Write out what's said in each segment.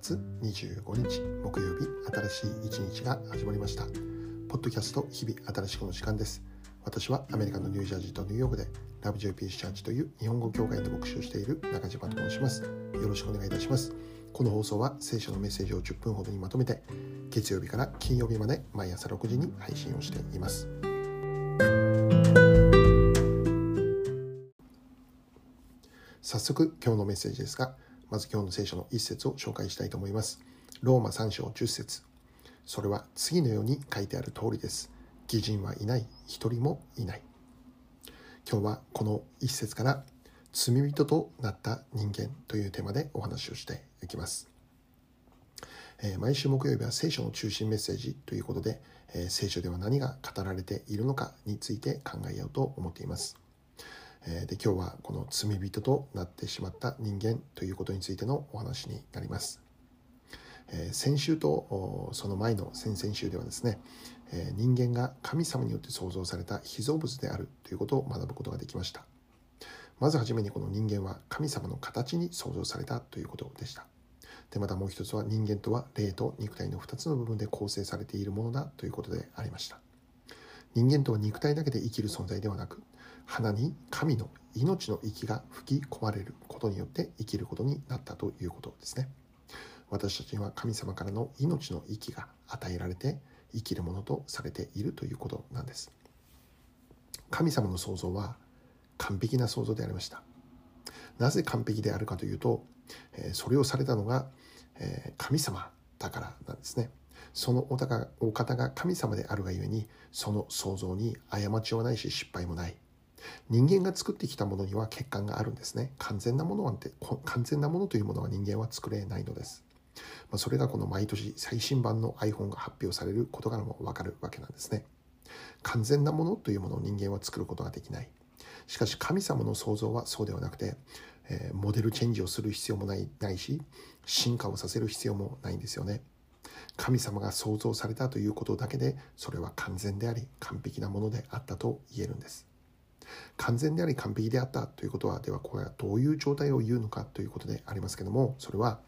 月25日木曜日新しい一日が始まりました。ポッドキャスト日々新しくの時間です。私はアメリカのニュージャージーとニューヨークでラブジョイピースチャーチという日本語教会で牧師をしている中島と申します。よろしくお願いいたします。この放送は聖書のメッセージを10分ほどにまとめて月曜日から金曜日まで毎朝6時に配信をしています。早速今日のメッセージですがまず今日の聖書の一節を紹介したいと思います。ローマ3章10節それは次のように書いてある通りです。義人はいない、一人もいない。今日はこの一節から罪人となった人間というテーマでお話をしていきます。えー、毎週木曜日は聖書の中心メッセージということで、えー、聖書では何が語られているのかについて考えようと思っています。えで今日はこの罪人となってしまった人間ということについてのお話になります。え先週とその前の先々週ではですね、え人間が神様によって創造された被造物であるということを学ぶことができました。まずはじめにこの人間は神様の形に創造されたということでした。でまたもう一つは人間とは霊と肉体の2つの部分で構成されているものだということでありました。人間とは肉体だけで生きる存在ではなく鼻に神の命の息が吹き込まれることによって生きることになったということですね。私たちには神様からの命の息が与えられて生きるものとされているということなんです。神様の創造は完璧な創造でありました。なぜ完璧であるかというと、それをされたのが神様だからなんですね。そのお方が神様であるがゆえに、その創造に過ちはないし失敗もない。人間が作ってきたものには欠陥があるんですね。完全なものなんて、完全なものというものは人間は作れないのです。まあ、それがこの毎年最新版の iPhone が発表されることからもわかるわけなんですね。完全なものというものを人間は作ることができない。しかし神様の創造はそうではなくて、えー、モデルチェンジをする必要もないないし、進化をさせる必要もないんですよね。神様が創造されたということだけで、それは完全であり、完璧なものであったと言えるんです。完全であり完璧であったということはではこれはどういう状態を言うのかということでありますけどもそれは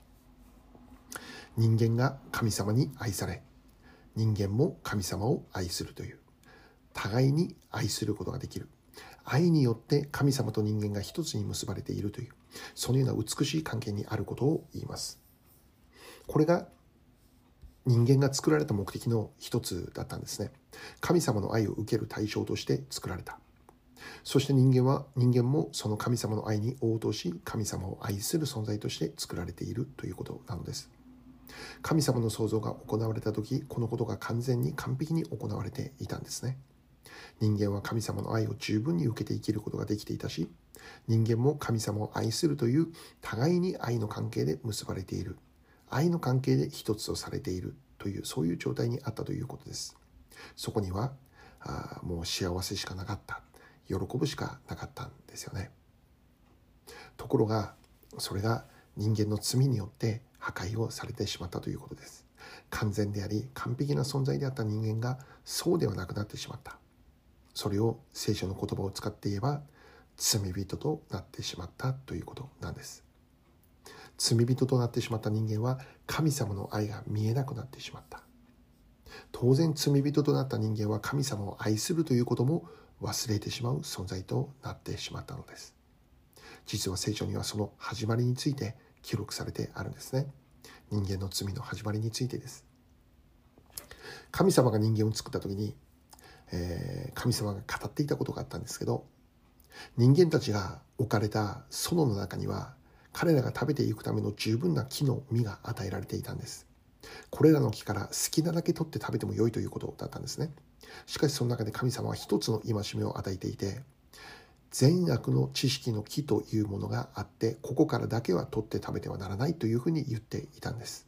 人間が神様に愛され人間も神様を愛するという互いに愛することができる。愛によって神様と人間が一つに結ばれているというそのような美しい関係にあることを言います。これが人間が作られた目的の一つだったんですね。神様の愛を受ける対象として作られた。そして人間は、人間もその神様の愛に応答し、神様を愛する存在として作られているということなのです。神様の創造が行われた時、このことが完全に完璧に行われていたんですね。人間は神様の愛を十分に受けて生きることができていたし、人間も神様を愛するという互いに愛の関係で結ばれている。愛の関係で一つとされているという、そういう状態にあったということです。そこには、あもう幸せしかなかった喜ぶしかなかったんですよね。ところがそれが人間の罪によって破壊をされてしまったということです。完全であり完璧な存在であった人間がそうではなくなってしまった。それを聖書の言葉を使って言えば罪人となってしまったということなんです。罪人となってしまった人間は神様の愛が見えなくなってしまった。当然罪人となった人間は神様を愛するということも忘れてしまう存在となってしまったのです。実は聖書にはその始まりについて記録されてあるんですね。人間の罪の始まりについてです。神様が人間を作った時に、えー、神様が語っていたことがあったんですけど、人間たちが置かれた園の中には彼らが食べていくための十分な木の実が与えられていたんです。これらの木から好きなだけ取って食べても良いということだったんですね。しかしその中で神様は一つの戒めを与えていて、善悪の知識の木というものがあって、ここからだけは取って食べてはならないというふうに言っていたんです。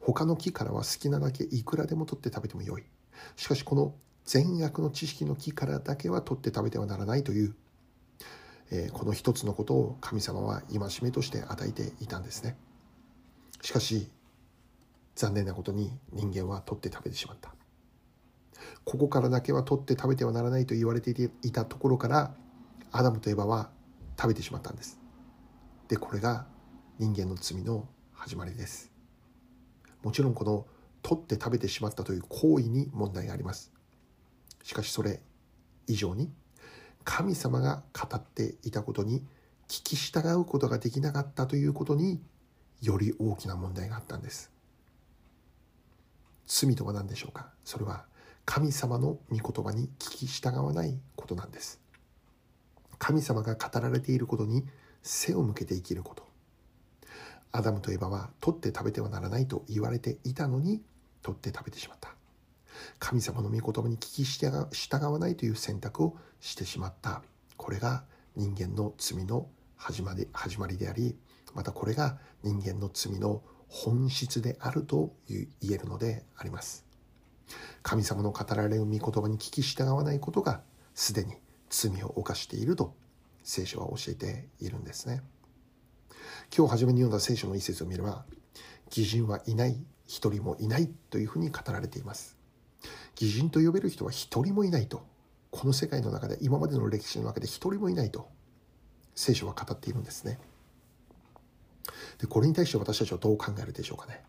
他の木からは好きなだけいくらでも取って食べても良い。しかしこの善悪の知識の木からだけは取って食べてはならないという、えー、この一つのことを神様は戒めとして与えていたんですね。しかし残念なことに人間は取って食べてしまった。ここからだけは取って食べてはならないと言われていたところからアダムとエバは食べてしまったんです。でこれが人間の罪の始まりです。もちろんこの取って食べてしまったという行為に問題があります。しかしそれ以上に神様が語っていたことに聞き従うことができなかったということにより大きな問題があったんです。罪とは何でしょうか？それは神様の御言葉に聞き従わないことなんです。神様が語られていることに背を向けて生きること。アダムとエバは取って食べてはならないと言われていたのに取って食べてしまった。神様の御言葉に聞き従わないという選択をしてしまった。これが人間の罪の始まり始まりでありまたこれが人間の罪の本質であると言えるのであります。神様の語られる御言葉に聞き従わないことがすでに罪を犯していると聖書は教えているんですね。今日初めに読んだ聖書の一節を見れば義人はいない一人もいないというふうに語られています。義人と呼べる人は一人もいないとこの世界の中で今までの歴史の中で一人もいないと聖書は語っているんですね。でこれに対して私たちはどう考えるでしょうかね。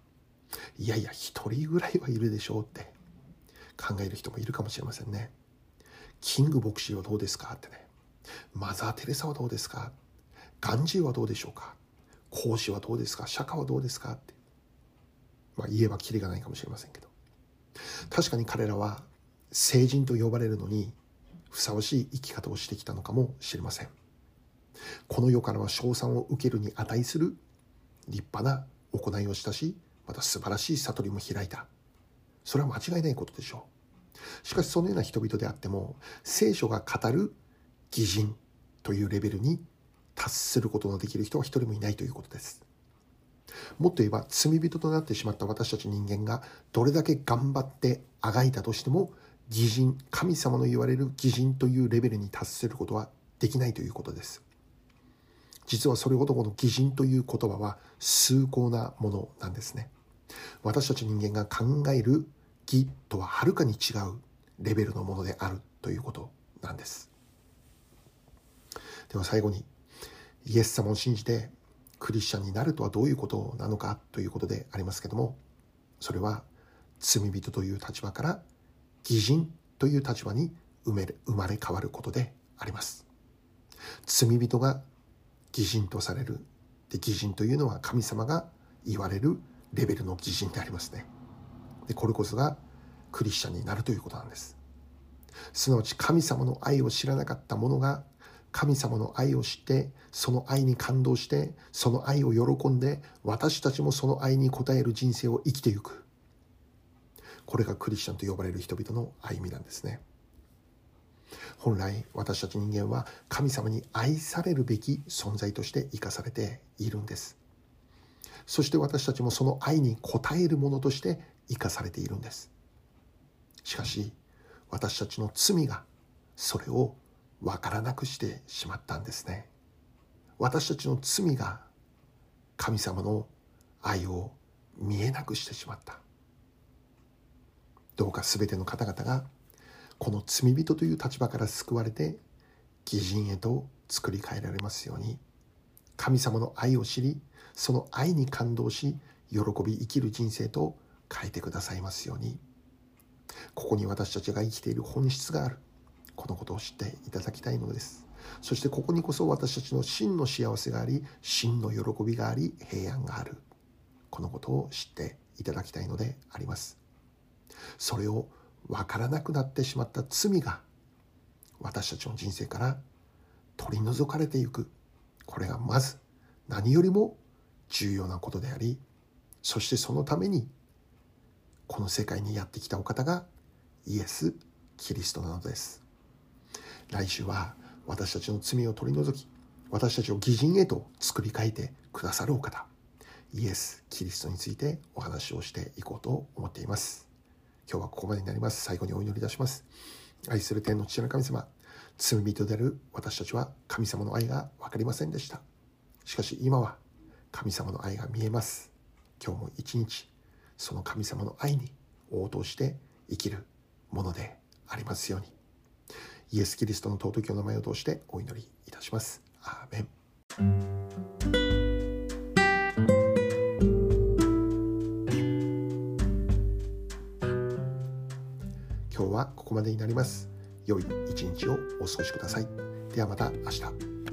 いやいや一人ぐらいはいるでしょうって。考える人もいるかもしれませんね。キング牧師はどうですかってね。マザー・テレサはどうですか。ガンジーはどうでしょうか。講師はどうですか。釈迦はどうですかって。まあ言えばきりがないかもしれませんけど。確かに彼らは聖人と呼ばれるのにふさわしい生き方をしてきたのかもしれません。この世からは称賛を受けるに値する立派な行いをしたしまた素晴らしい悟りも開いた。それは間違いないことでしょう。しかしそのような人々であっても聖書が語る義人というレベルに達することのできる人は一人もいないということです。もっと言えば罪人となってしまった私たち人間がどれだけ頑張ってあがいたとしても義人神様の言われる義人というレベルに達することはできないということです。実はそれほどこの義人という言葉は崇高なものなんですね。私たち人間が考える義とははるかに違うレベルのものであるということなんです。では最後にイエス様を信じてクリスチャンになるとはどういうことなのかということでありますけどもそれは罪人という立場から義人という立場に生め生まれ変わることであります。罪人が義人とされる。で義人というのは神様が言われるレベルの義人でありますね。でこれこそがクリスチャンになるということなんです。すなわち神様の愛を知らなかった者が神様の愛を知ってその愛に感動してその愛を喜んで私たちもその愛に応える人生を生きていく。これがクリスチャンと呼ばれる人々の歩みなんですね。本来私たち人間は神様に愛されるべき存在として生かされているんです。そして私たちもその愛に応えるものとして生かされているんです。しかし私たちの罪がそれを分からなくしてしまったんですね。私たちの罪が神様の愛を見えなくしてしまった。どうか全ての方々がこの罪人という立場から救われて義人へと作り変えられますように。神様の愛を知りその愛に感動し喜び生きる人生と変えてくださいますように。ここに私たちが生きている本質がある。このことを知っていただきたいのです。そしてここにこそ私たちの真の幸せがあり真の喜びがあり平安がある。このことを知っていただきたいのであります。それを分からなくなってしまった罪が私たちの人生から取り除かれていく。これがまず何よりも重要なことでありそしてそのためにこの世界にやってきたお方がイエス・キリストなのです。来週は私たちの罪を取り除き私たちを義人へと作り変えてくださるお方イエス・キリストについてお話をしていこうと思っています。今日はここまでになります。最後にお祈りいたします。愛する天の父の神様罪人である私たちは神様の愛が分かりませんでした。しかし今は神様の愛が見えます。今日も一日その神様の愛に応答して生きるものでありますように。イエス・キリストの尊きお名前を通してお祈りいたします。アーメン。今日はここまでになります。良い一日をお過ごしください。ではまた明日。